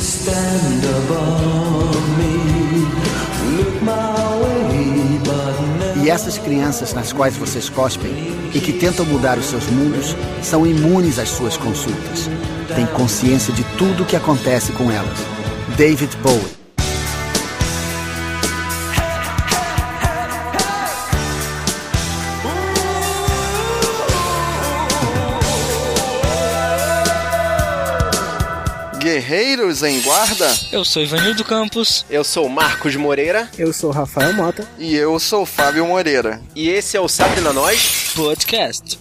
stand above me. Look my way, but E essas crianças nas quais vocês cospem e que tentam mudar os seus mundos são imunes às suas consultas. Têm consciência de tudo o que acontece com elas. David Bowie. Em Guarda, Eu sou Ivanildo Campos. Eu sou Marcos Moreira Eu sou Rafael Mota. e eu sou Fábio Moreira. e esse é o Sabe na Nós. Podcast.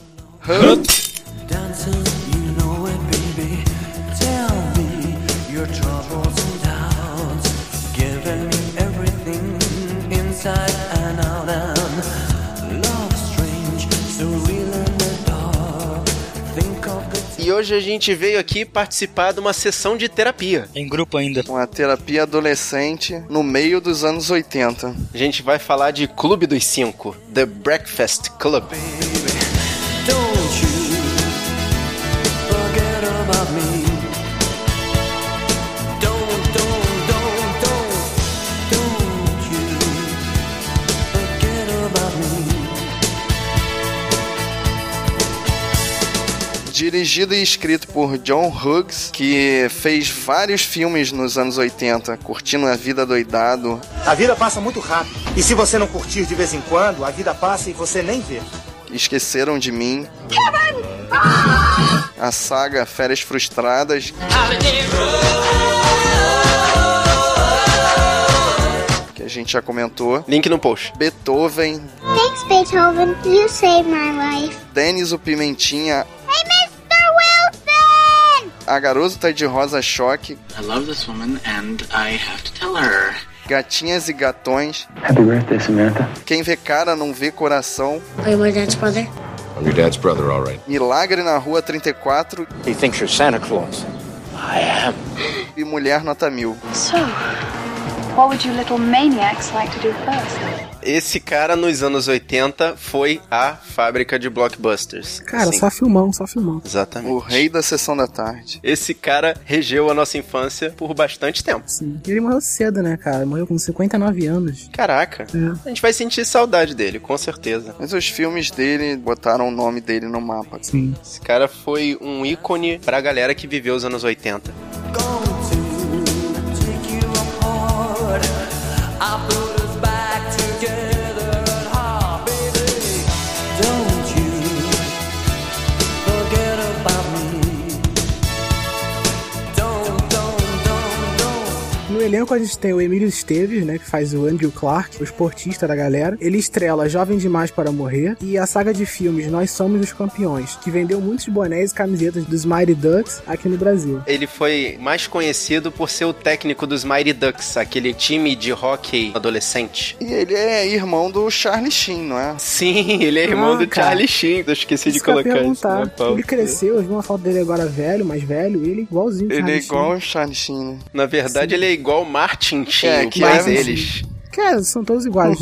dancing, you hoje a gente veio aqui participar de uma sessão de terapia. Em grupo ainda. Uma terapia adolescente no meio dos anos 80. A gente vai falar de Clube dos Cinco, The Breakfast Club. Don't Dirigido e escrito por John Hughes, que fez vários filmes nos anos 80, curtindo a vida doidado. A vida passa muito rápido. E se você não curtir de vez em quando, a vida passa e você nem vê. Esqueceram de mim. A saga Férias Frustradas. Que a gente já comentou. Link no post. Beethoven, Thanks, Beethoven. You saved my life. Denis o Pimentinha! A Garota de Rosa Choque, I love this woman and I have to tell her. Gatinhas e Gatões, Happy birthday, Samantha. Quem Vê Cara Não Vê Coração, Are you my dad's brother? I'm your dad's brother, all right. Milagre na Rua 34 He thinks you're Santa Claus. I am. e Mulher Nota Mil. So, what would you little maniacs like to do first? Esse cara nos anos 80 foi a fábrica de blockbusters. Cara, Assim, só filmão, só filmão. Exatamente. O rei da sessão da tarde. Esse cara regeu a nossa infância por bastante tempo. Sim. Ele morreu cedo, né, cara? Morreu com 59 anos. Caraca, É. a gente vai sentir saudade dele, com certeza. Mas os filmes dele botaram o nome dele no mapa. Sim. Esse cara foi um ícone pra galera que viveu os anos 80. Going I put elenco a gente tem o Emílio Esteves, né, que faz o Andrew Clark, o esportista da galera. Ele estrela Jovem Demais para Morrer e a saga de filmes Nós Somos os Campeões, que vendeu muitos bonés e camisetas dos Mighty Ducks aqui no Brasil. Ele foi mais conhecido por ser o técnico dos Mighty Ducks, aquele time de hockey adolescente. E ele é irmão do Charlie Sheen, não é? Sim, ele é irmão Ah, do cara. Charlie Sheen. Eu esqueci de Isso que eu ia colocar isso. perguntar. pauta. Ele cresceu, eu vi uma foto dele agora velho, mais velho, e ele é igualzinho. Ele é Charlie igual Sheen. ao Charlie Sheen, né? Na verdade, ele é igual o Martin Sheen, É, que pai é- deles. Cara, são todos iguais.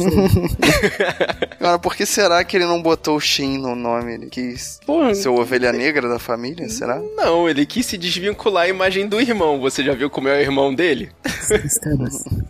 Cara, por que será que ele não botou o Sheen no nome? Ele quis Pô, ser o ovelha negra da família, será? Não, ele quis se desvincular a imagem do irmão. Você já viu como é o irmão dele?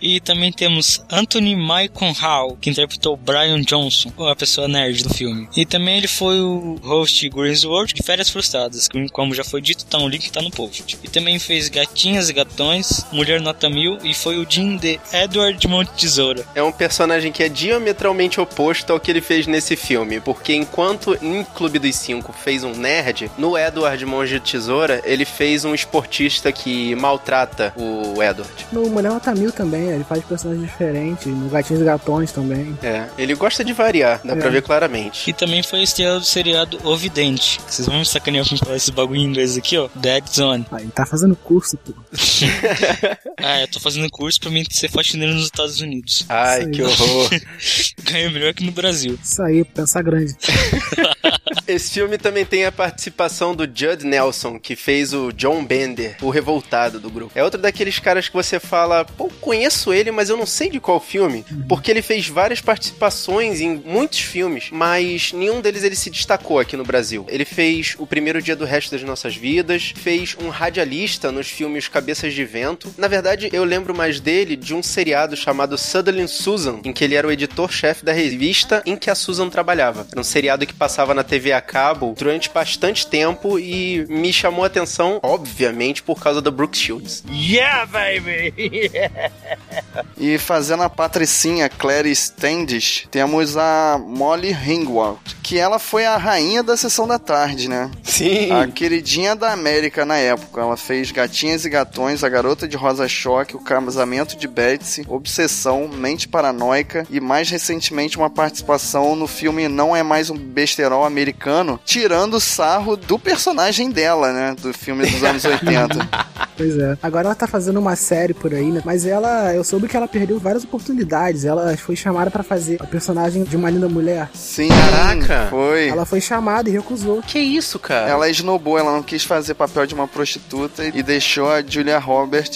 E também temos Anthony Michael Hall, que interpretou Brian Johnson, a pessoa nerd do filme. E também ele foi o host de Green's World de Férias Frustradas, que, como já foi dito, tá um link que tá no post. E também fez Gatinhas e Gatões, Mulher Nota Mil e foi o Jim de Edward Monte Tesoura. É um personagem que é diametralmente oposto ao que ele fez nesse filme, porque enquanto em Clube dos Cinco fez um nerd, no Edward de Tesoura ele fez um esportista que maltrata o Edward. No Mulher Nota Mil também, ele faz personagens diferentes. No Gatinhos e Gatões também. É, ele gosta de variar, dá É. pra ver claramente. E também foi estrela do seriado O Vidente. Vocês vão me sacanear pra falar esse bagulho em inglês aqui, ó. Dead Zone. Ah, ele tá fazendo curso, pô. Ah, eu tô fazendo curso pra mim ser faxineiro nos Estados Unidos. Ai, que horror. Ganho melhor que no Brasil. Isso aí, pensar grande. Esse filme também tem a participação do Judd Nelson, que fez o John Bender, o revoltado do grupo. É outro daqueles caras que você fala, pô, conheço ele, mas eu não sei de qual filme, porque ele fez várias participações em muitos filmes, mas nenhum deles ele se destacou aqui no Brasil. Ele fez O Primeiro Dia do Resto das Nossas Vidas, fez um radialista nos filmes Cabeças de Vento. Na verdade, eu lembro mais dele de um seriado chamado Sutherland Susan, em que ele era o editor-chefe da revista em que a Susan trabalhava. Era um seriado que passava na TV a cabo durante bastante tempo e me chamou a atenção, obviamente, por causa do Brooke Shields. Yeah, baby! E fazendo a patricinha Clary Standish, temos a Molly Ringwald, que ela foi a rainha da sessão da tarde, né? Sim. A queridinha da América na época. Ela fez Gatinhas e Gatões, A Garota de Rosa Choque, O Casamento de Betsy, Obsessão, Mente Paranoica e mais recentemente uma participação no filme Não é Mais um Besterol Americano, tirando sarro do personagem dela, né? Do filme dos anos 80. Pois é. Agora ela tá fazendo uma série por aí, né? Mas ela, eu soube que ela perdeu várias oportunidades. Ela foi chamada pra fazer a personagem de uma linda mulher. Sim, Caraca! foi. Ela foi chamada e recusou. Que isso, cara? Ela esnobou, ela não quis fazer papel de uma prostituta e deixou a Julia Robert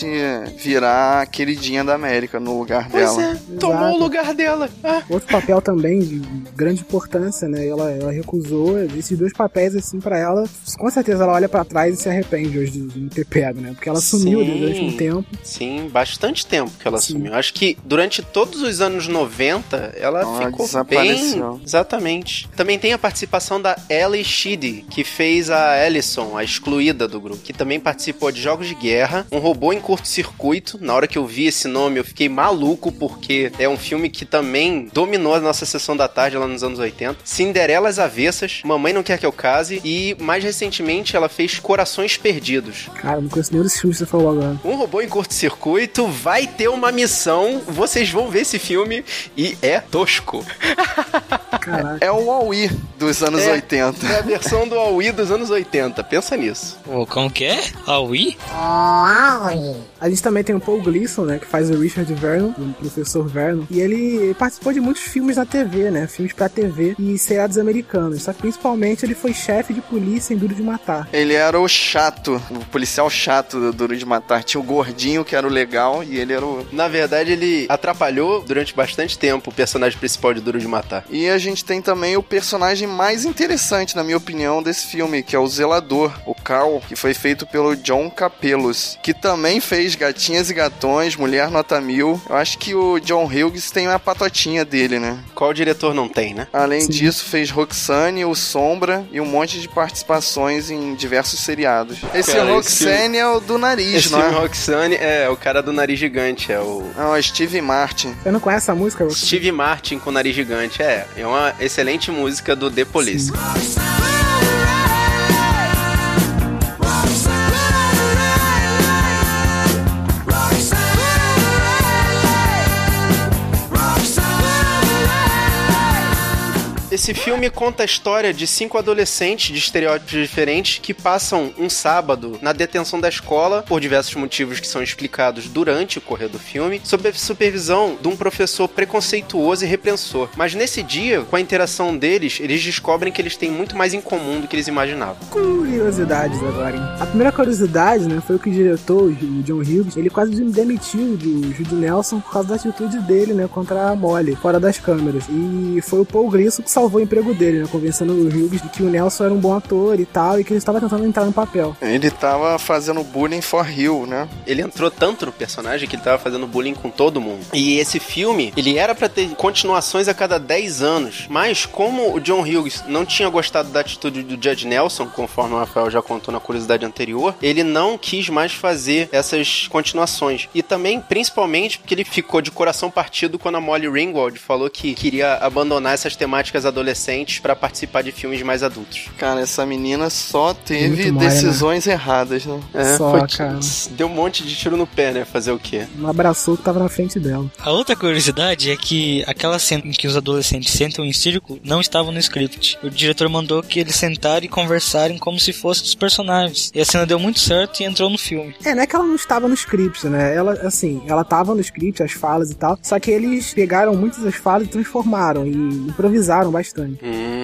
virar a queridinha da América no lugar Pois dela. é, tomou o lugar dela. Ah. Outro papel também de grande importância, né? Ela, ela recusou esses dois papéis, assim, pra ela. Com certeza ela olha pra trás e se arrepende hoje de não ter pego, né? Porque ela sumiu Sim. durante um tempo. Sim, bastante tempo que ela Sim. sumiu. Acho que durante todos os anos 90, ela Ela ficou desapareceu. bem... Exatamente. Também tem a participação da Ellie Sheedy, que fez a Ellison, a excluída do grupo, que também participou de Jogos de Guerra, um robô em curto-circuito. Na hora que eu vi esse nome, eu fiquei maluco, porque é um filme que também dominou a nossa sessão da tarde lá nos anos 80. Cinderelas Avessas, Mamãe Não Quer Que Eu Case, e mais recentemente ela fez Corações Perdidos. Cara, não conheço nenhum desses filmes que você falou agora. Um robô em curto-circuito vai ter uma missão. Vocês vão ver esse filme e é tosco. Caraca. É o Wall-E dos anos É. 80. É a versão do Aui dos anos 80. Pensa nisso. Ô, como que é? A Wii? A gente também tem o Paul Gleason, né? Que faz o Richard Vernon, o professor Vernon. E ele participou de muitos filmes na TV, né? Filmes pra TV e seriados americanos. Só que principalmente ele foi chefe de polícia em Duro de Matar. Ele era o chato, o policial chato do Duro de Matar. Tinha o gordinho, que era o legal, e ele era o. Na verdade, ele atrapalhou durante bastante tempo o personagem principal de Duro de Matar. E a gente tem também o personagem mais interessante, na minha opinião, desse filme, que é o Zelador, o Carl, que foi feito pelo John Capelos, que também fez Gatinhas e Gatões, Mulher Nota Mil. Eu acho que o John Hughes tem uma patotinha dele, né? Qual diretor não tem, né? Além Sim. disso, fez Roxane, o Sombra e um monte de participações em diversos seriados. Esse Cara, esse Roxane é o do nariz, Esse não é? Roxane é o cara do nariz gigante, é o Não, é Steve Martin. Você não conhece essa música? Roxy? Steve Martin com nariz gigante. É, é uma excelente música do The Police. Esse filme conta a história de cinco adolescentes de estereótipos diferentes que passam um sábado na detenção da escola por diversos motivos que são explicados durante o correr do filme, sob a supervisão de um professor preconceituoso e repreensor. Mas nesse dia, com a interação deles, eles descobrem que eles têm muito mais em comum do que eles imaginavam. Curiosidades agora, hein? A primeira curiosidade, né, foi o que o diretor, o John Hughes, ele quase demitiu do Jude Nelson por causa da atitude dele, né, contra a Molly, fora das câmeras. E foi o Paul Gleason que salvou o emprego dele, né, convencendo o Hughes de que o Nelson era um bom ator e tal, e que ele estava tentando entrar no papel. Ele tava fazendo bullying for Hill, né? Ele entrou tanto no personagem que ele tava fazendo bullying com todo mundo. E esse filme, ele era pra ter continuações a cada 10 anos. Mas como o John Hughes não tinha gostado da atitude do Judge Nelson, conforme o Rafael já contou na curiosidade anterior, ele não quis mais fazer essas continuações. E também, principalmente, porque ele ficou de coração partido quando a Molly Ringwald falou que queria abandonar essas temáticas adolescentes pra participar de filmes mais adultos. Cara, essa menina só teve Muito né? decisões erradas, né? É, Só, foi- cara. Deu um monte de tiro no pé, né? Fazer o quê? Não abraçou o que tava na frente dela. A outra curiosidade é que aquela cena em que os adolescentes sentam em círculo não estava no script. O diretor mandou que eles sentarem e conversarem como se fossem os personagens. E a cena deu muito certo e entrou no filme. É, não é que ela não estava no script, né? Ela, assim, ela tava no script, as falas e tal. Só que eles pegaram muitas das falas e transformaram e improvisaram bastante. Bastante.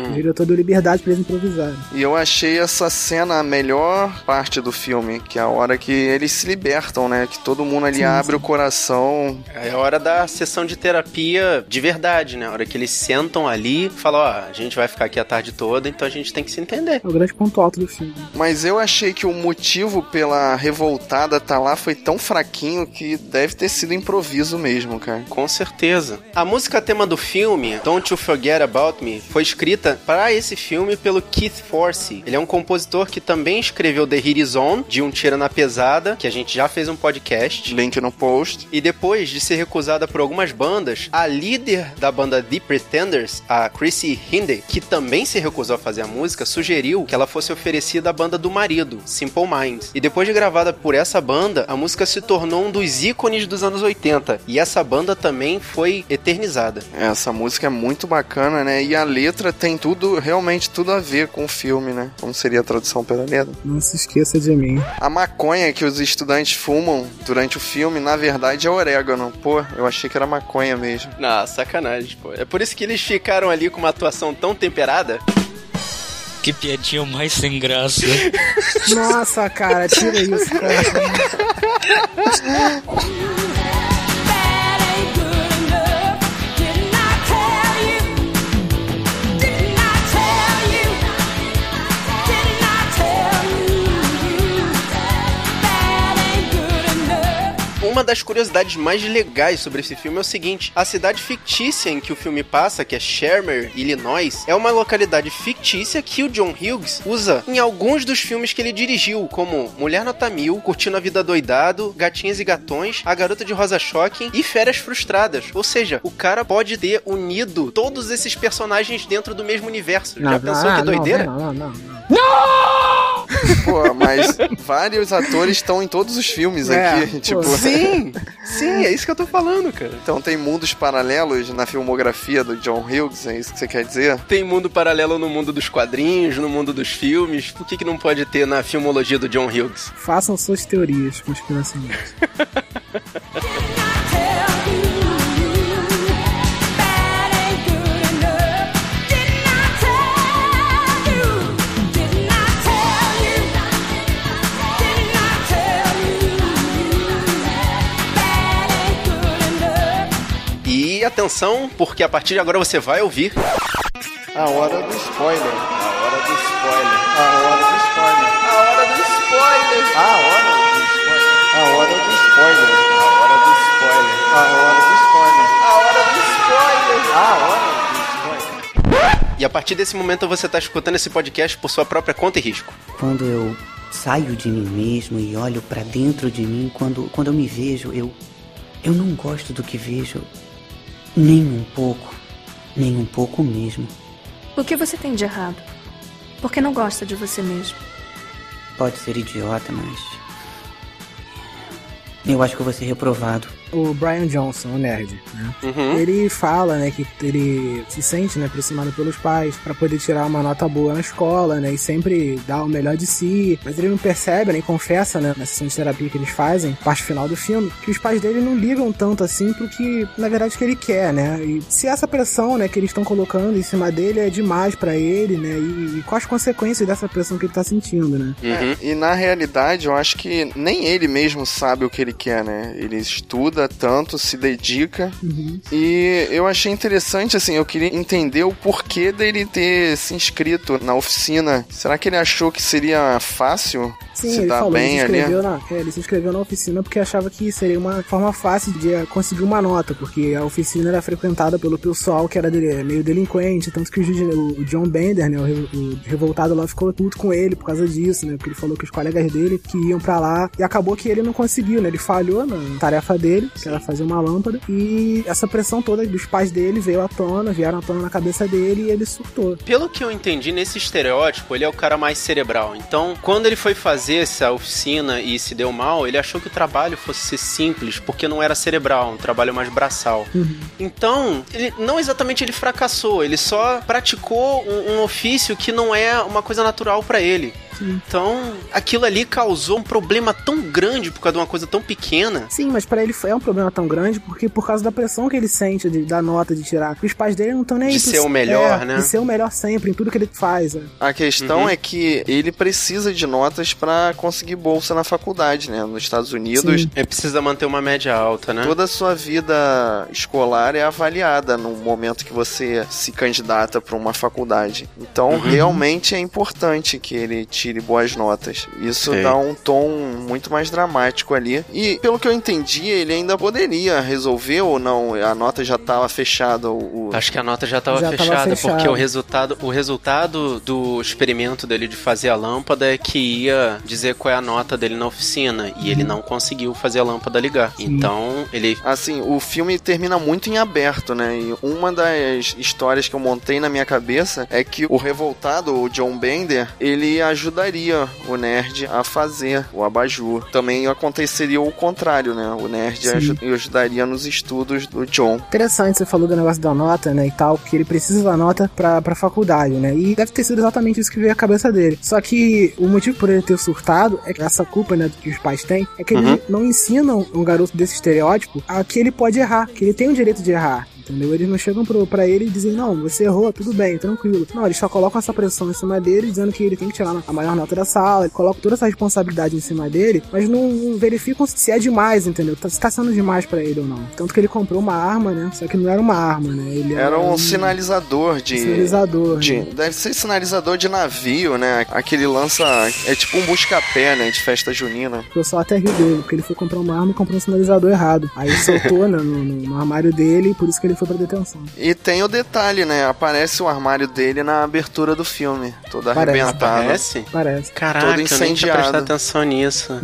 O diretor deu liberdade pra eles improvisarem. E eu achei essa cena a melhor parte do filme, que é a hora que eles se libertam, né? Que todo mundo ali Sim, abre sim. o coração. É a hora da sessão de terapia de verdade, né? A hora que eles sentam ali e falam, ó, a gente vai ficar aqui a tarde toda, então a gente tem que se entender. É o grande ponto alto do filme. Mas eu achei que o motivo pela revoltada tá lá foi tão fraquinho que deve ter sido improviso mesmo, cara. Com certeza. A música tema do filme, Don't You Forget About Me, foi escrita para esse filme pelo Keith Forsey. Ele é um compositor que também escreveu The Hit Is On, de Um Tira na Pesada, que a gente já fez um podcast. Link no post. E depois de ser recusada por algumas bandas, a líder da banda The Pretenders, a Chrissy Hinde, que também se recusou a fazer a música, sugeriu que ela fosse oferecida à banda do marido, Simple Minds. E depois de gravada por essa banda, a música se tornou um dos ícones dos anos 80. E essa banda também foi eternizada. Essa música é muito bacana, né? E a letra tem tudo, realmente tudo a ver com o filme, né? Como seria a tradução pela letra? Não se esqueça de mim. A maconha que os estudantes fumam durante o filme, na verdade, é orégano. Pô, eu achei que era maconha mesmo. Ah, sacanagem, pô. É por isso que eles ficaram ali com uma atuação tão temperada. Que piadinha mais sem graça. Nossa, cara, tira isso, cara. Uma das curiosidades mais legais sobre esse filme é o seguinte: a cidade fictícia em que o filme passa, que é Shermer, Illinois, é uma localidade fictícia que o John Hughes usa em alguns dos filmes que ele dirigiu, como Mulher Nota Mil, Curtindo a Vida Doidado, Gatinhas e Gatões, A Garota de Rosa Shocking e Férias Frustradas. Ou seja, o cara pode ter unido todos esses personagens dentro do mesmo universo. Já pensou ah, que doideira? Não, não, não, não. Pô, mas vários atores estão em todos os filmes É, aqui. pô, Tipo, Sim, sim, é isso que eu tô falando, cara. então tem mundos paralelos na filmografia do John Hughes, é isso que você quer dizer? Tem mundo paralelo no mundo dos quadrinhos, no mundo dos filmes. Por que, que não pode ter na filmologia do John Hughes? Façam suas teorias conspiracionistas. E atenção, porque a partir de agora você vai ouvir. A hora do spoiler. A hora do spoiler. A hora do spoiler. A hora do spoiler. A hora do spoiler. A hora do spoiler. A hora do spoiler. A hora do spoiler. A hora do spoiler. A hora do spoiler. E a partir desse momento você tá escutando esse podcast por sua própria conta e risco. Quando eu saio de mim mesmo e olho pra dentro de mim, quando, quando eu me vejo, eu eu não gosto do que vejo nem um pouco, nem um pouco mesmo. O que você tem de errado? Por que não gosta de você mesmo? Pode ser idiota, mas eu acho que eu vou ser reprovado. O Brian Johnson, o nerd, né? Uhum. Ele fala, né, que ele se sente, né, pressionado pelos pais pra poder tirar uma nota boa na escola, né, e sempre dar o melhor de si. Mas ele não percebe, nem confessa, né, na sessão de terapia que eles fazem, parte final do filme, que os pais dele não ligam tanto assim pro que, na verdade, que ele quer, né? E se essa pressão, né, que eles estão colocando em cima dele é demais pra ele, né, e, e quais as consequências dessa pressão que ele tá sentindo, né? Uhum. E na realidade, eu acho que nem ele mesmo sabe o que ele quer, né? Ele estuda tanto, se dedica. Uhum. E eu achei interessante, assim, eu queria entender o porquê dele ter se inscrito na oficina. Será que ele achou que seria fácil Sim, se ele dar falou, bem ele, se ali? na, é, ele se inscreveu na oficina porque achava que seria uma forma fácil de eh, conseguir uma nota, porque a oficina era frequentada pelo pessoal que era de- meio delinquente, tanto que o, John Bender, né, o, re- o revoltado lá, ficou puto com ele por causa disso, né, porque ele falou que os colegas dele que iam pra lá, e acabou que ele não conseguiu, né, ele falhou na tarefa dele, que era fazer uma lâmpada, e essa pressão toda dos pais dele veio à tona, vieram à tona na cabeça dele e ele surtou. Pelo que eu entendi, nesse estereótipo, ele é o cara mais cerebral. Então, quando ele foi fazer essa oficina e se deu mal, ele achou que o trabalho fosse ser simples, porque não era cerebral, um trabalho mais braçal. Então, ele, não exatamente ele fracassou, ele só praticou um, um ofício que não é uma coisa natural pra ele. Então, aquilo ali causou um problema tão grande por causa de uma coisa tão pequena. Sim, mas para ele é um problema tão grande porque por causa da pressão que ele sente de, da nota de tirar. Os pais dele não estão nem de aí. ser o melhor, é, né? De ser o melhor sempre em tudo que ele faz. É. A questão Uhum. é que ele precisa de notas pra conseguir bolsa na faculdade, né? Nos Estados Unidos. Sim. Ele precisa manter uma média alta, né? Toda a sua vida escolar é avaliada no momento que você se candidata para uma faculdade. Então, Uhum. realmente é importante que ele tire boas notas. Isso Sei. dá um tom muito mais dramático ali. E, pelo que eu entendi, ele ainda poderia resolver ou não. A nota já estava fechada. O, Acho que a nota já estava fechada, porque o resultado, o resultado do experimento dele de fazer a lâmpada é que ia dizer qual é a nota dele na oficina. E ele não conseguiu fazer a lâmpada ligar. Então, ele. Assim, o filme termina muito em aberto, né? E uma das histórias que eu montei na minha cabeça é que o revoltado, o John Bender, ele ajudaria o nerd a fazer o abajur. Também aconteceria o contrário, né? O nerd aju- ajudaria nos estudos do John. Interessante, você falou do negócio da nota, né, e tal, que ele precisa da nota pra, pra faculdade, né, e deve ter sido exatamente isso que veio à cabeça dele. Só que o motivo por ele ter surtado é que essa culpa, né, que os pais têm, é que Uhum. eles não ensinam um garoto desse estereótipo a que ele pode errar, que ele tem o direito de errar. Entendeu? Eles não chegam pro, pra ele e dizem, não, você errou, tudo bem, tranquilo. Não, eles só colocam essa pressão em cima dele, dizendo que ele tem que tirar a maior nota da sala, colocam toda essa responsabilidade em cima dele, mas não, não verificam se é demais, entendeu? Se tá sendo demais pra ele ou não. Tanto que ele comprou uma arma, né? Só que não era uma arma, né? Ele Era um sinalizador de. sinalizador. de- né? deve ser sinalizador de navio, né? Aquele lança. É tipo um busca-pé, né? De festa junina. O pessoal até riu dele, porque ele foi comprar uma arma e comprou um sinalizador errado. Aí soltou né, no, no- no armário dele e por isso que ele foi pra detenção. E tem o detalhe, né? Aparece o armário dele na abertura do filme. Todo Parece. arrebentado. Parece? Parece. Caraca, Todo eu nem tinha incendiado. prestado atenção nisso.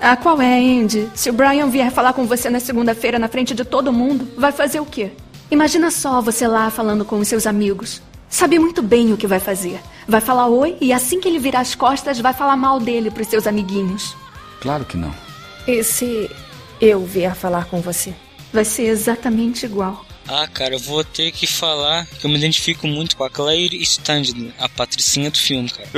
Ah, qual é, Andy? Se o Brian vier falar com você na segunda-feira na frente de todo mundo, vai fazer o quê? Imagina só você lá falando com os seus amigos. Sabe muito bem o que vai fazer. Vai falar oi e assim que ele virar as costas, vai falar mal dele pros seus amiguinhos. Claro que não. E se eu vier falar com você? Vai ser exatamente igual. Ah, cara, eu vou ter que falar que eu me identifico muito com a Claire Standing, a patricinha do filme, cara.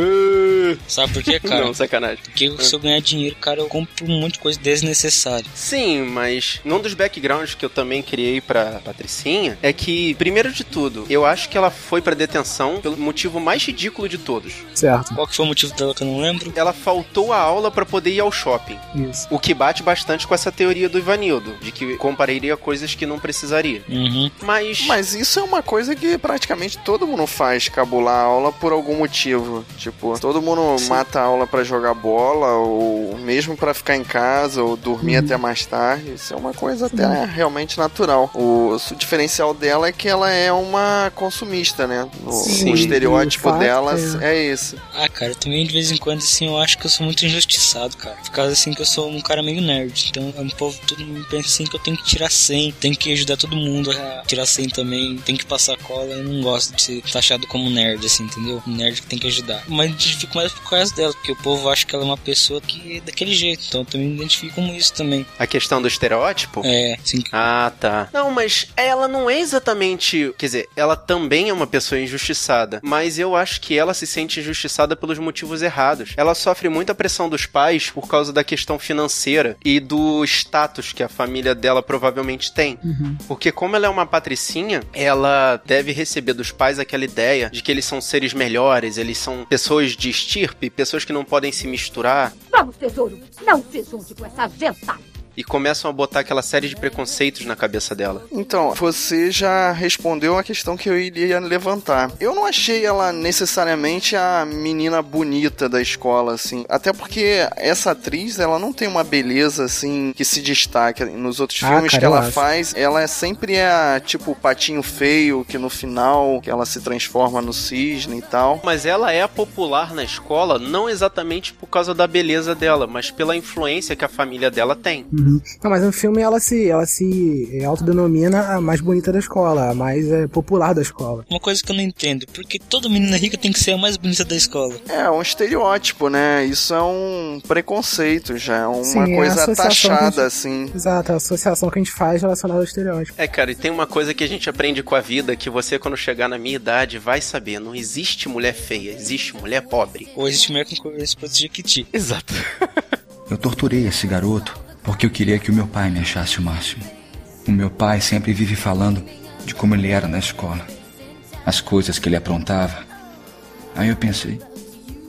Sabe por quê, cara? Não, sacanagem. Porque se eu ganhar dinheiro, cara, eu compro um monte de coisa desnecessária. Sim, mas num dos backgrounds que eu também criei pra Patricinha é que, primeiro de tudo, eu acho que ela foi pra detenção pelo motivo mais ridículo de todos. Certo. Qual que foi o motivo dela que eu não lembro? Ela faltou a aula pra poder ir ao shopping. Isso. O que bate bastante com essa teoria do Ivanildo, de que compararia coisas que não precisaria. Uhum. Mas. Mas isso é uma coisa que praticamente todo mundo faz, cabular a aula por algum motivo. Tipo, todo mundo mata a aula pra jogar bola, ou mesmo pra ficar em casa, ou dormir até mais tarde. Isso é uma coisa até realmente natural. O, o diferencial dela é que ela é uma consumista, né? O, Sim, o estereótipo fato, dela é. é. esse. Ah, cara, também de vez em quando, assim, eu acho que eu sou muito injustiçado, cara. Por causa, assim, que eu sou um cara meio nerd. Então, o povo todo mundo pensa, assim, que eu tenho que tirar 100, tenho que ajudar todo mundo a tirar 100 também, tem que passar cola. Eu não gosto de ser taxado como nerd, assim, entendeu? Um nerd que tem que ajudar. Mas fico mais por causa dela, porque o povo acha que ela é uma pessoa que é daquele jeito. Então, eu também me identifico com isso também. A questão do estereótipo? É, sim. Ah, tá. Não, mas ela não é exatamente. Quer dizer, ela também é uma pessoa injustiçada. Mas eu acho que ela se sente injustiçada pelos motivos errados. Ela sofre muita pressão dos pais por causa da questão financeira e do status que a família dela provavelmente tem. Porque, como ela é uma patricinha, ela deve receber dos pais aquela ideia de que eles são seres melhores, eles são pessoas de estirpe, pessoas que não podem se misturar. Vamos, tesouro. Não se junte com essa gentalha. E começam a botar aquela série de preconceitos na cabeça dela. Então, você já respondeu a questão que eu iria levantar. Eu não achei ela necessariamente a menina bonita da escola, assim. Até porque essa atriz, ela não tem uma beleza, assim, que se destaca. Nos outros Ah, filmes cara, que ela faz, ela é sempre a, tipo, o patinho feio, que no final, que ela se transforma no cisne e tal. Mas ela é popular na escola não exatamente por causa da beleza dela, mas pela influência que a família dela tem. Uhum. Não, mas no filme ela se, ela se autodenomina a mais bonita da escola, a mais é, popular da escola. Uma coisa que eu não entendo, porque toda menina rica tem que ser a mais bonita da escola. É, um estereótipo, né? Isso é um preconceito já, é uma Sim, é coisa a taxada, gente- assim. Exato, a associação que a gente faz relacionada ao estereótipo. É, cara, e tem uma coisa que a gente aprende com a vida que você, quando chegar na minha idade, vai saber. Não existe mulher feia, existe mulher pobre. Ou existe mulher com coisa de. Exato. Eu torturei esse garoto porque eu queria que o meu pai me achasse o máximo. O meu pai sempre vive falando de como ele era na escola, as coisas que ele aprontava. Aí eu pensei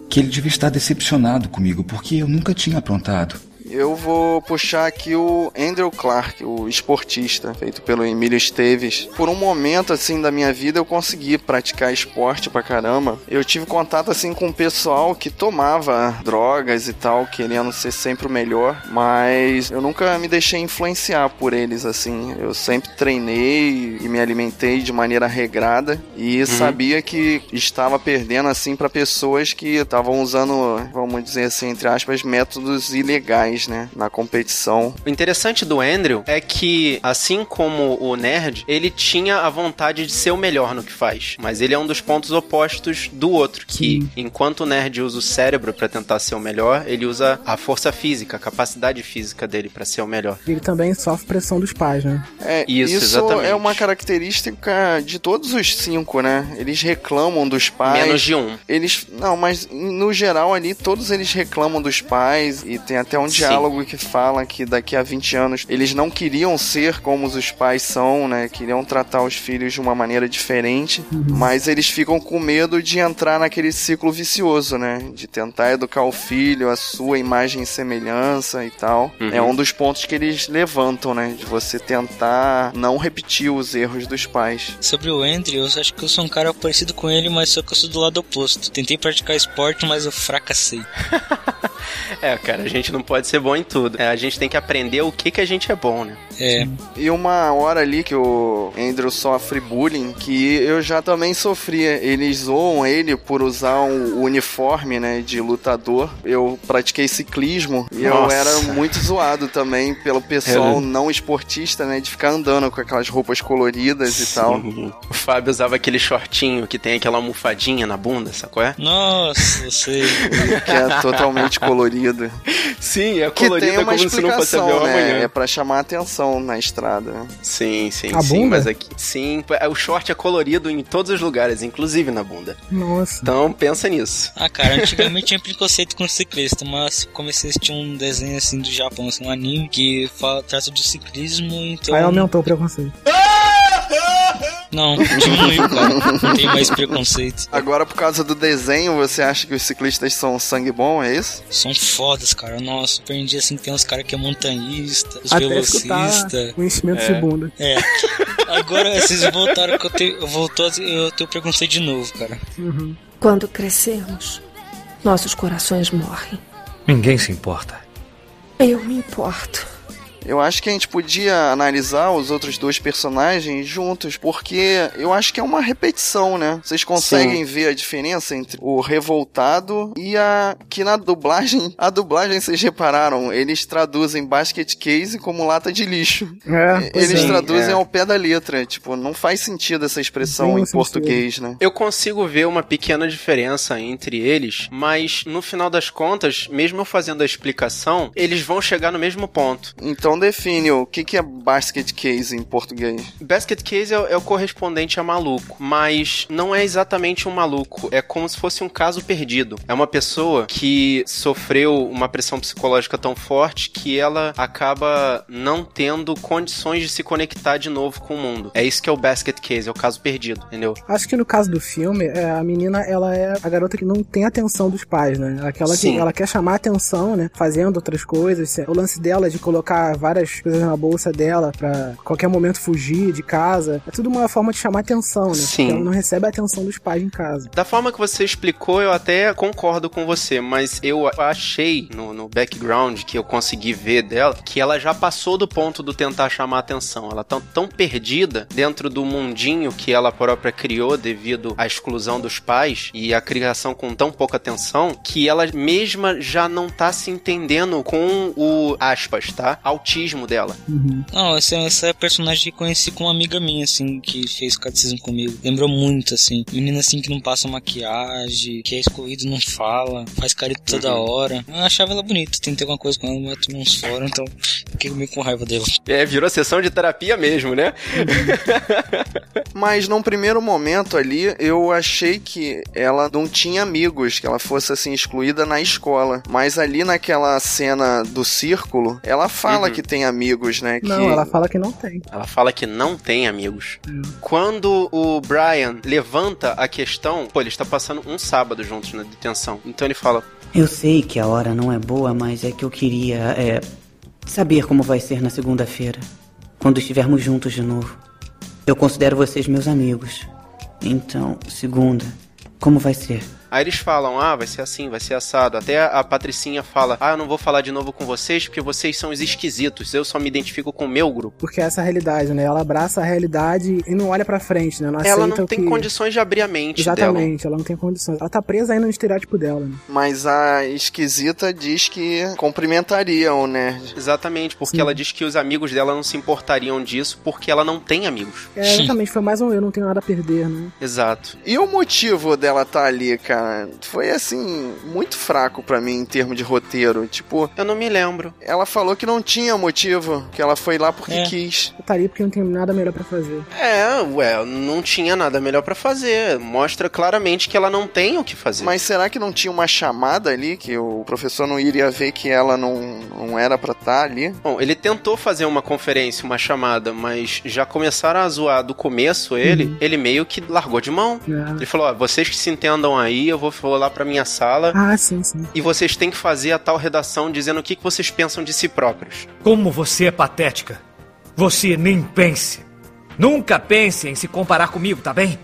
que ele devia estar decepcionado comigo porque eu nunca tinha aprontado. Eu vou puxar aqui o Andrew Clark, o esportista, feito pelo Emílio Esteves. Por um momento, assim, da minha vida, eu consegui praticar esporte pra caramba. Eu tive contato, assim, com o pessoal que tomava drogas e tal, querendo ser sempre o melhor, mas eu nunca me deixei influenciar por eles, assim. Eu sempre treinei e me alimentei de maneira regrada e sabia que estava perdendo, assim, pra pessoas que estavam usando, vamos dizer assim, entre aspas, métodos ilegais, né, na competição. O interessante do Andrew é que, assim como o nerd, ele tinha a vontade de ser o melhor no que faz. Mas ele é um dos pontos opostos do outro, que enquanto o nerd usa o cérebro pra tentar ser o melhor, ele usa a força física, a capacidade física dele pra ser o melhor. Ele também sofre pressão dos pais, né? É, Isso, isso, exatamente. é uma característica de todos os cinco, né? Eles reclamam dos pais. Menos de um. Eles. Não, mas no geral ali, todos eles reclamam dos pais. E tem até um Sim. Diálogo que fala que daqui a 20 anos eles não queriam ser como os pais são, né? Queriam tratar os filhos de uma maneira diferente. Mas eles ficam com medo de entrar naquele ciclo vicioso, né? De tentar educar o filho, a sua imagem e semelhança e tal. Uhum. É um dos pontos que eles levantam, né? De você tentar não repetir os erros dos pais. Sobre o Andrew, eu acho que eu sou um cara parecido com ele, mas só que eu sou do lado oposto. Tentei praticar esporte, mas eu fracassei. É, cara, a gente não pode ser bom em tudo. É, a gente tem que aprender o que, que a gente é bom, né? É. E uma hora ali que o Andrew sofre bullying, que eu já também sofria. Eles zoam ele por usar um uniforme, né, de lutador. Eu pratiquei ciclismo e eu Nossa. era muito zoado também pelo pessoal É. não esportista, né, de ficar andando com aquelas roupas coloridas e tal. Sim. O Fábio usava aquele shortinho que tem aquela almofadinha na bunda, sacou? É? Nossa, eu sei. Que é totalmente colorido. Sim, é Que colorido tem uma como se não fosse avião né? amanhã. É pra chamar atenção na estrada. Sim, sim, A sim. bunda? Mas aqui. Sim, o short é colorido em todos os lugares, inclusive na bunda. Nossa. Então pensa nisso. Ah, cara, antigamente tinha preconceito com ciclista, mas comecei a assistir um desenho assim do Japão, assim, um anime que fala, trata de ciclismo, então. Aí aumentou o preconceito. Não, diminuiu, cara. Não tem mais preconceito. Agora, por causa do desenho, você acha que os ciclistas são sangue bom, é isso? São fodas, cara. Nossa, aprendi assim que tem uns caras que é montanhista, os Até velocistas. o enchimento É. de bunda. É. Agora vocês voltaram que eu tenho. Voltou, eu tenho preconceito de novo, cara. Uhum. Quando crescemos, nossos corações morrem. Ninguém se importa. Eu me importo. Eu acho que a gente podia analisar os outros dois personagens juntos, porque eu acho que é uma repetição, né? Vocês conseguem ver a diferença entre o revoltado e a. que na dublagem. A dublagem, vocês repararam, eles traduzem basket case como lata de lixo. É, Eles é. traduzem é. ao pé da letra. Tipo, não faz sentido essa expressão Não em português, né? Eu consigo ver uma pequena diferença entre eles, mas no final das contas, mesmo eu fazendo a explicação, eles vão chegar no mesmo ponto. Então define o que, que é basket case em português. Basket Case é, o- é o correspondente a maluco, mas não é exatamente um maluco. É como se fosse um caso perdido. É uma pessoa que sofreu uma pressão psicológica tão forte que ela acaba não tendo condições de se conectar de novo com o mundo. É isso que é o Basket Case, é o caso perdido, entendeu? Acho que no caso do filme, é, a menina, ela é a garota que não tem atenção dos pais, né? Aquela que Sim. ela quer chamar atenção, né? Fazendo outras coisas. O lance dela de colocar várias coisas na bolsa dela pra qualquer momento fugir de casa. É tudo uma forma de chamar atenção, né? Sim. Porque ela não recebe a atenção dos pais em casa. Da forma que você explicou, eu até concordo com você, mas eu achei no, no background que eu consegui ver dela que ela já passou do ponto do tentar chamar atenção. Ela tá tão perdida dentro do mundinho que ela própria criou devido à exclusão dos pais e a criação com tão pouca atenção que ela mesma já não tá se entendendo com o aspas, tá? autismo dela. Uhum. Não, essa, essa é personagem que conheci com uma amiga minha, assim, que fez catecismo comigo. Lembrou muito, assim. Menina, assim, que não passa maquiagem, que é excluído, não fala, faz careta toda Uhum. hora. Eu achava ela bonita, tentei alguma coisa com ela, mas tomei uns fora, então fiquei meio com raiva dela. É, virou sessão de terapia mesmo, né? Mas num primeiro momento ali, eu achei que ela não tinha amigos, que ela fosse assim excluída na escola. Mas ali naquela cena do círculo, ela fala Uhum. Que tem amigos, né? Que... Não, ela fala que não tem. Ela fala que não tem amigos. Quando o Brian levanta a questão, pô, ele está passando um sábado juntos na detenção. Então ele fala: Eu sei que a hora não é boa, mas é que eu queria é, saber como vai ser na segunda-feira, quando estivermos juntos de novo. Eu considero vocês meus amigos. Então, segunda, como vai ser? Aí eles falam, ah, vai ser assim, vai ser assado. Até a Patricinha fala, ah, eu não vou falar de novo com vocês porque vocês são os esquisitos. Eu só me identifico com o meu grupo. Porque essa é a realidade, né? Ela abraça a realidade e não olha pra frente, né? Não Ela não tem que... condições de abrir a mente dela. Exatamente, ela não tem condições. Ela tá presa ainda no estereótipo dela, né? Mas a esquisita diz que cumprimentariam o nerd. Exatamente, porque Sim. ela diz que os amigos dela não se importariam disso porque ela não tem amigos. É, exatamente, foi mais um eu, não tenho nada a perder, né? Exato. E o motivo dela estar ali, cara, foi assim, muito fraco pra mim em termos de roteiro. Tipo, Eu não me lembro. ela falou que não tinha motivo, que ela foi lá porque É. quis. Eu estaria porque não tenho nada melhor pra fazer. É, ué, não tinha nada melhor pra fazer. Mostra claramente que ela não tem o que fazer. Mas será que não tinha uma chamada ali que o professor não iria ver que ela não, não era pra estar ali? Bom, ele tentou fazer uma conferência, uma chamada, mas já começaram a zoar do começo ele, ele meio que largou de mão. É. Ele falou, ó, vocês que se entendam aí, eu vou, vou lá pra minha sala Ah, sim, sim. e vocês têm que fazer a tal redação dizendo o que, que vocês pensam de si próprios. Como você é patética. Você nem pense. Nunca pense em se comparar comigo, tá bem?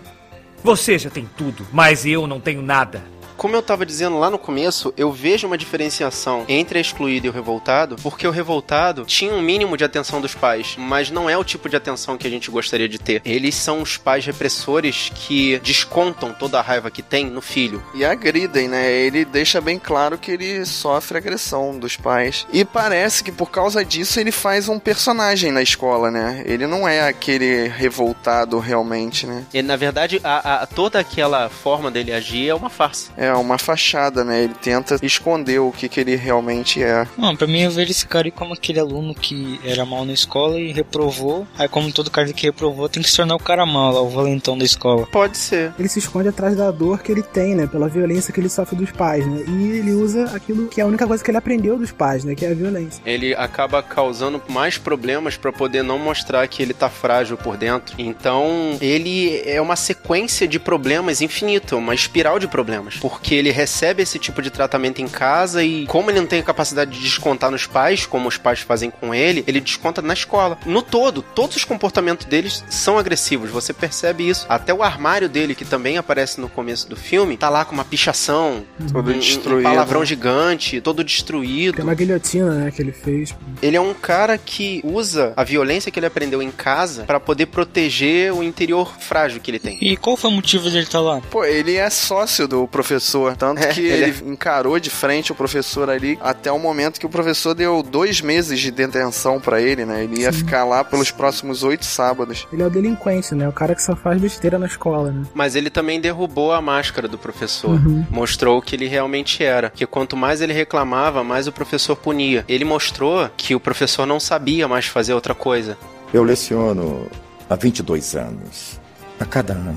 Você já tem tudo, mas eu não tenho nada. Como eu tava dizendo lá no começo, eu vejo uma diferenciação entre a excluída e o revoltado, porque o revoltado tinha um mínimo de atenção dos pais, mas não é o tipo de atenção que a gente gostaria de ter. Eles são os pais repressores que descontam toda a raiva que tem no filho. E agridem, né? Ele deixa bem claro que ele sofre agressão dos pais. E parece que por causa disso ele faz um personagem na escola, né? Ele não é aquele revoltado realmente, né? E na verdade, a, a- toda aquela forma dele agir é uma farsa. É uma fachada, né? Ele tenta esconder o que, que ele realmente é. Não, pra mim eu vejo esse cara aí como aquele aluno que era mal na escola e reprovou. Aí como todo cara que reprovou tem que se tornar o cara mal lá, o valentão da escola. Pode ser. Ele se esconde atrás da dor que ele tem, né? Pela violência que ele sofre dos pais, né? E ele usa aquilo que é a única coisa que ele aprendeu dos pais, né? Que é a violência. Ele acaba causando mais problemas pra poder não mostrar que ele tá frágil por dentro. Então, ele é uma sequência de problemas infinita, uma espiral de problemas. Porque ele recebe esse tipo de tratamento em casa e, como ele não tem a capacidade de descontar nos pais, como os pais fazem com ele, ele desconta na escola. No todo, todos os comportamentos deles são agressivos, você percebe isso. Até o armário dele, que também aparece no começo do filme, tá lá com uma pichação, Todo um- um destruído. palavrão gigante, todo destruído. Tem uma guilhotina, né? Que ele fez. Ele é um cara que usa a violência que ele aprendeu em casa pra poder proteger o interior frágil que ele tem. E qual foi o motivo dele estar lá? Pô, ele é sócio do professor, tanto É, que ele ele, encarou de frente o professor ali até o momento que o professor deu dois meses de detenção pra ele, né? Ele ia ficar lá pelos próximos oito sábados. Ele é o delinquente, né? O cara que só faz besteira na escola, né? Mas ele também derrubou a máscara do professor. Uhum. Mostrou o que ele realmente era. Que quanto mais ele reclamava, mais o professor punia. Ele mostrou que o professor não sabia mais fazer outra coisa. Eu leciono há 22 anos. A cada ano,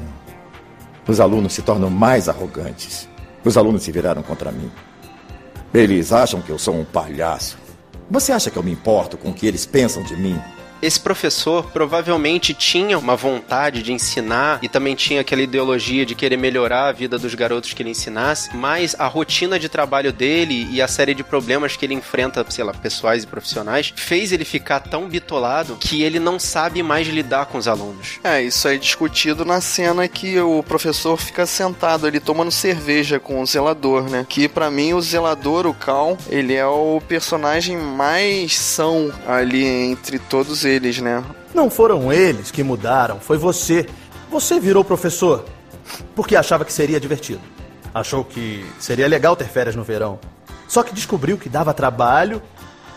os alunos se tornam mais arrogantes. Os alunos se viraram contra mim. Eles acham que eu sou um palhaço. Você acha que eu me importo com o que eles pensam de mim? Esse professor provavelmente tinha uma vontade de ensinar e também tinha aquela ideologia de querer melhorar a vida dos garotos que ele ensinasse, mas a rotina de trabalho dele e a série de problemas que ele enfrenta, sei lá, pessoais e profissionais, fez ele ficar tão bitolado que ele não sabe mais lidar com os alunos. É, isso é discutido na cena que o professor fica sentado ali tomando cerveja com o zelador, né? Que pra mim o zelador, o Cal, ele é o personagem mais são ali entre todos eles, né? Não foram eles que mudaram, foi você. Você virou professor porque achava que seria divertido. Achou que seria legal ter férias no verão. Só que descobriu que dava trabalho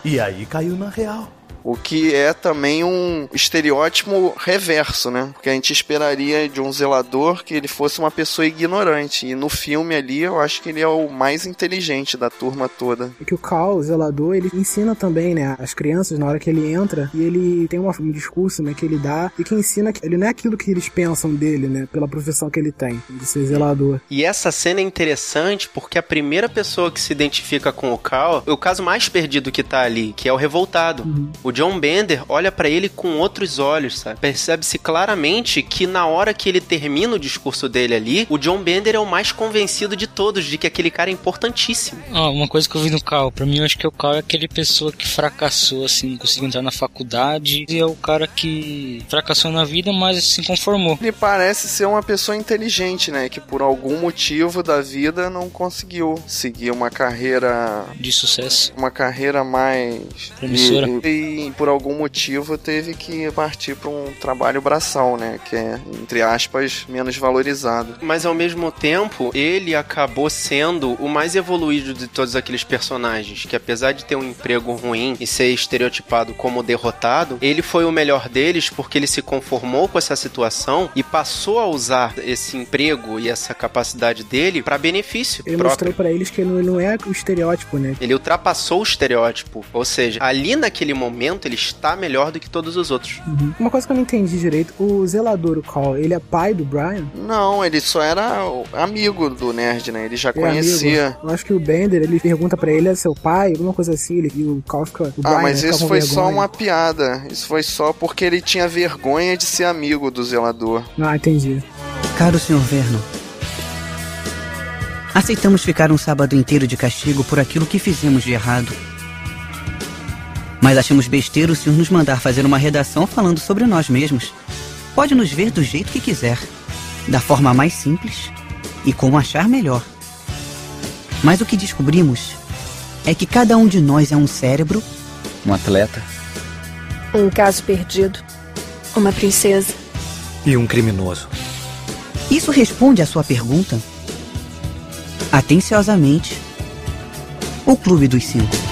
e aí caiu na real. O que é também um estereótipo reverso, né? Porque a gente esperaria de um zelador que ele fosse uma pessoa ignorante. E no filme ali, eu acho que ele é o mais inteligente da turma toda. É que o Cal, o zelador, ele ensina também, né, as crianças na hora que ele entra, e ele tem uma, um discurso, né, que ele dá, e que ensina que ele não é aquilo que eles pensam dele, né, pela profissão que ele tem, de ser zelador. E essa cena é interessante porque a primeira pessoa que se identifica com o Cal é o caso mais perdido que tá ali, que é o revoltado. Uhum. O John Bender olha para ele com outros olhos, sabe? Percebe-se claramente que na hora que ele termina o discurso dele ali, o John Bender é o mais convencido de todos de que aquele cara é importantíssimo. Ah, uma coisa que eu vi no Cal, pra mim eu acho que o Cal é aquele pessoa que fracassou, assim, não conseguiu entrar na faculdade, e é o cara que fracassou na vida, mas se conformou. Ele parece ser uma pessoa inteligente, né? Que por algum motivo da vida não conseguiu seguir uma carreira de sucesso, uma carreira mais promissora e, e por algum motivo teve que partir para um trabalho braçal, né? Que é entre aspas menos valorizado. Mas ao mesmo tempo ele acabou sendo o mais evoluído de todos aqueles personagens, que apesar de ter um emprego ruim e ser estereotipado como derrotado, ele foi o melhor deles porque ele se conformou com essa situação e passou a usar esse emprego e essa capacidade dele para benefício Ele próprio. mostrou pra eles que ele não é o estereótipo, né? Ele ultrapassou o estereótipo, ou seja, ali naquele momento ele está melhor do que todos os outros. Uhum. Uma coisa que eu não entendi direito, o zelador, o Call, ele é pai do Brian? Não, ele só era amigo do nerd, né? Ele já É conhecia. amigo. Eu acho que o Bender, ele pergunta pra ele, é seu pai? Alguma coisa assim, ele, e o Call fica... O Ah, Brian mas fica isso foi vergonha. só uma piada. Isso foi só porque ele tinha vergonha de ser amigo do zelador. Ah, entendi. Caro Sr. Vernon, aceitamos ficar um sábado inteiro de castigo por aquilo que fizemos de errado. Mas achamos besteira o senhor nos mandar fazer uma redação falando sobre nós mesmos. Pode nos ver do jeito que quiser, da forma mais simples e como achar melhor. Mas o que descobrimos é que cada um de nós é um cérebro, Um atleta Um caso perdido. Uma princesa. E um criminoso. Isso responde à sua pergunta? Atenciosamente, o Clube dos Cinco.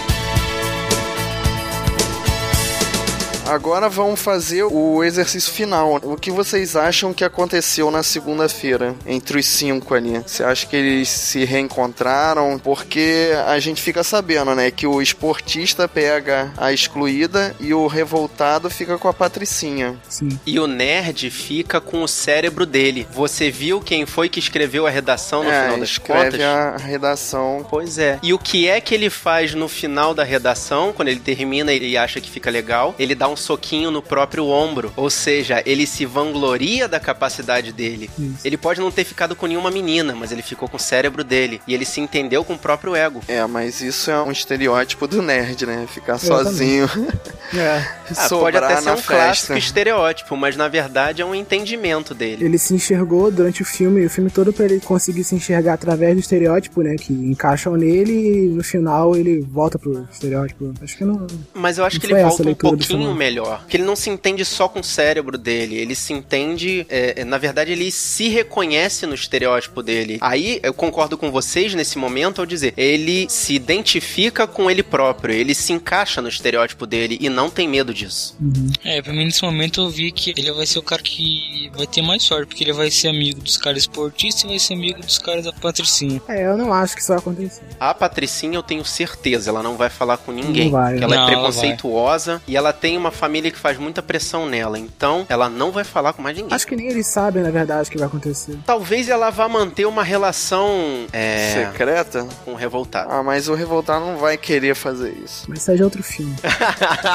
Agora vamos fazer o exercício final. O que vocês acham que aconteceu na segunda-feira entre os cinco ali? Você acha que eles se reencontraram? Porque a gente fica sabendo, né, que o esportista pega a excluída e o revoltado fica com a patricinha. Sim. E o nerd fica com o cérebro dele. Você viu quem foi que escreveu a redação no é, final das escreve contas? a redação. Pois é. E o que é que ele faz no final da redação, quando ele termina e ele acha que fica legal? Ele dá um soquinho no próprio ombro. Ou seja, ele se vangloria da capacidade dele. Isso. Ele pode não ter ficado com nenhuma menina, mas ele ficou com o cérebro dele. E ele se entendeu com o próprio ego. É, mas isso é um estereótipo do nerd, né? Ficar Exatamente. sozinho. É. Ah, pode até ser um festa. clássico estereótipo, mas na verdade é um entendimento dele. Ele se enxergou durante o filme, o filme todo pra ele conseguir se enxergar através do estereótipo, né? Que encaixam nele e no final ele volta pro estereótipo. Acho que não. Mas eu acho Não que ele volta um pouquinho. Melhor. Porque ele não se entende só com o cérebro dele. Ele se entende. é, é, na verdade, ele se reconhece no estereótipo dele. Aí eu concordo com vocês nesse momento ao dizer: ele se identifica com ele próprio. Ele se encaixa no estereótipo dele e não tem medo disso. É, pra mim nesse momento eu vi que ele vai ser o cara que vai ter mais sorte, porque ele vai ser amigo dos caras esportistas e vai ser amigo dos caras da patricinha. É, eu não acho que isso vai acontecer. A Patricinha eu tenho certeza, ela não vai falar com ninguém. Não vai. ela Não, é ela preconceituosa e ela tem uma família que faz muita pressão nela. Então, ela não vai falar com mais ninguém. Acho que nem eles sabem, na verdade, o que vai acontecer. Talvez ela vá manter uma relação é, Secreta? com o revoltado. Ah, mas o revoltado não vai querer fazer isso. Mas isso é de outro filme.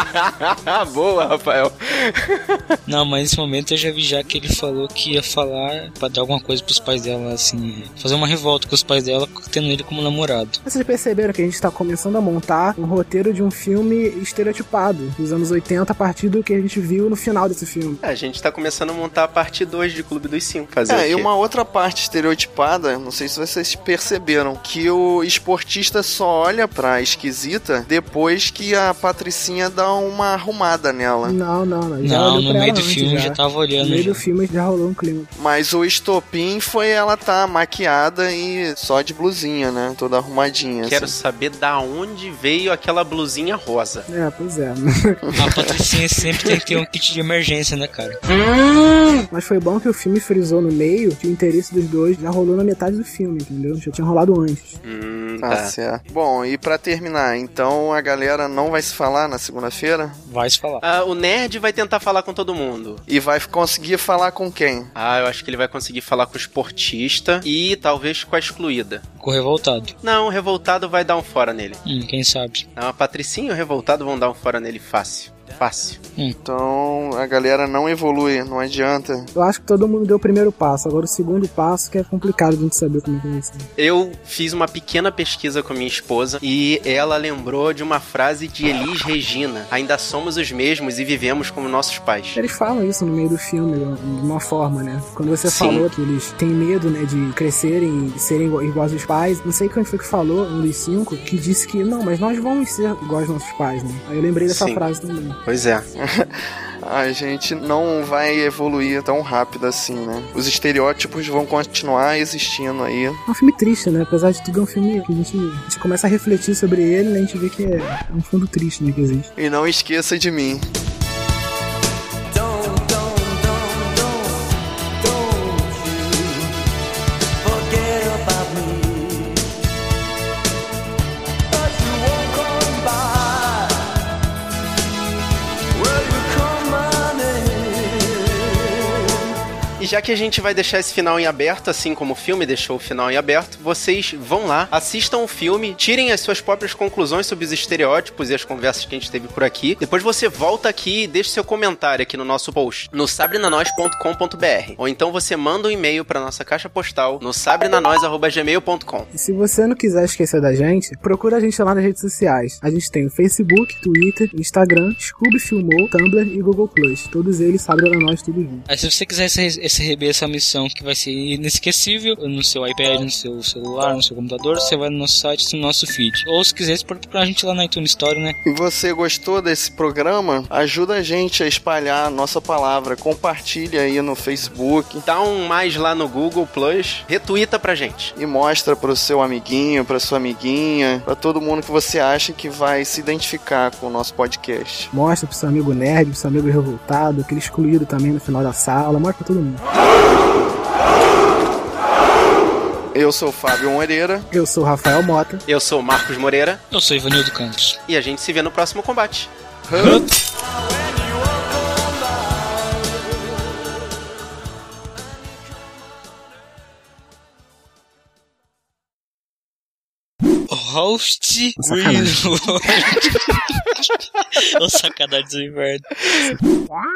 Boa, Rafael. Não, mas nesse momento eu já vi já que ele falou que ia falar pra dar alguma coisa pros pais dela, assim, fazer uma revolta com os pais dela, tendo ele como namorado. Vocês perceberam que a gente tá começando a montar um roteiro de um filme estereotipado dos anos 80 monta a partir do que a gente viu no final desse filme. É, a gente tá começando a montar a parte 2 de Clube dos Cinco. Fazer É, e uma outra parte estereotipada, não sei se vocês perceberam, que o esportista só olha pra esquisita depois que a Patricinha dá uma arrumada nela. Não, não, não. Já Não, no meio do filme já tava olhando No meio já. do filme já rolou um clima. Mas o estopim foi ela tá maquiada e só de blusinha, né? Toda arrumadinha. Quero assim. saber da onde veio aquela blusinha rosa. É, pois é. A Patricinha sempre tem que ter um kit de emergência, né, cara? Mas foi bom que o filme frisou no meio que o interesse dos dois já rolou na metade do filme, entendeu? Já tinha rolado antes. Hum, Tá certo. Bom, e pra terminar, então a galera não vai se falar na segunda-feira? Vai se falar. Ah, o nerd vai tentar falar com todo mundo. E vai conseguir falar com quem? Ah, eu acho que ele vai conseguir falar com o esportista e talvez com a excluída. Com o revoltado. Não, o revoltado vai dar um fora nele. Hum, quem sabe? Não, a Patricinha e o revoltado vão dar um fora nele fácil. Fácil. Então a galera não evolui, não adianta. Eu acho que todo mundo deu o primeiro passo. Agora o segundo passo que é complicado de a gente saber como é que vai ser. Eu fiz uma pequena pesquisa com minha esposa e ela lembrou de uma frase de Elis Regina: Ainda somos os mesmos e vivemos como nossos pais. Eles falam isso no meio do filme, de uma forma, né? Quando você Sim. falou que eles têm medo, né, de crescerem e serem iguais aos pais, não sei quem foi que falou, um dos cinco, que disse que não, mas nós vamos ser iguais aos nossos pais, né? Aí eu lembrei dessa Sim. frase também. Pois é. A gente não vai evoluir tão rápido assim, né? Os estereótipos vão continuar existindo aí. É um filme triste, né? Apesar de tudo, é um filme que a gente, a gente começa a refletir sobre ele, né? A gente vê que é, é um fundo triste, né? Que existe. E não esqueça de mim. Já que a gente vai deixar esse final em aberto, assim como o filme deixou o final em aberto, vocês vão lá, assistam o filme, tirem as suas próprias conclusões sobre os estereótipos e as conversas que a gente teve por aqui. Depois você volta aqui e deixa seu comentário aqui no nosso post, no sabrenanois.com.br. Ou então você manda um e-mail para nossa caixa postal no sabrenanois.gmail.com. E se você não quiser esquecer da gente, procura a gente lá nas redes sociais. A gente tem o Facebook, Twitter, Instagram, Scooby Filmou, Tumblr e Google Plus. Todos eles sabem a nós tudo junto. Aí se você quiser esse- receber essa missão que vai ser inesquecível no seu iPad, no seu celular, no seu computador, você vai no nosso site, no nosso feed. Ou se quiser, procurar a gente lá na iTunes Store, né? E você gostou desse programa? Ajuda a gente a espalhar a nossa palavra. Compartilha aí no Facebook. Dá um mais lá no Google Plus, retuita pra gente. E mostra pro seu amiguinho, pra sua amiguinha, pra todo mundo que você acha que vai se identificar com o nosso podcast. Mostra pro seu amigo nerd, pro seu amigo revoltado, aquele excluído também no final da sala. Mostra pra todo mundo. Eu sou o Fábio Moreira. Eu sou o Rafael Mota. Eu sou o Marcos Moreira. Eu sou Ivanildo Campos. E a gente se vê no próximo combate. Host Greenwood. Ô sacanagem do inverno.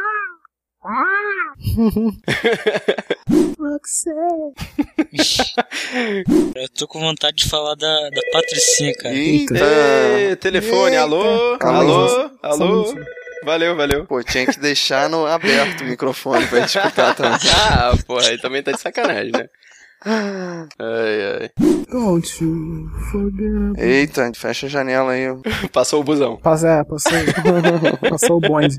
Eu tô com vontade de falar da, da Patricinha, cara. Eita. Ê, telefone, Eita. alô? Calma alô? alô? minutinho. valeu, valeu. Pô, tinha que deixar no aberto o microfone pra gente escutar também. ah, porra, aí também tá de sacanagem, né? Ai, ai. Don't you forget. Eita, fecha a janela aí. Passou o busão. Passa, é, passou, passou o bonde.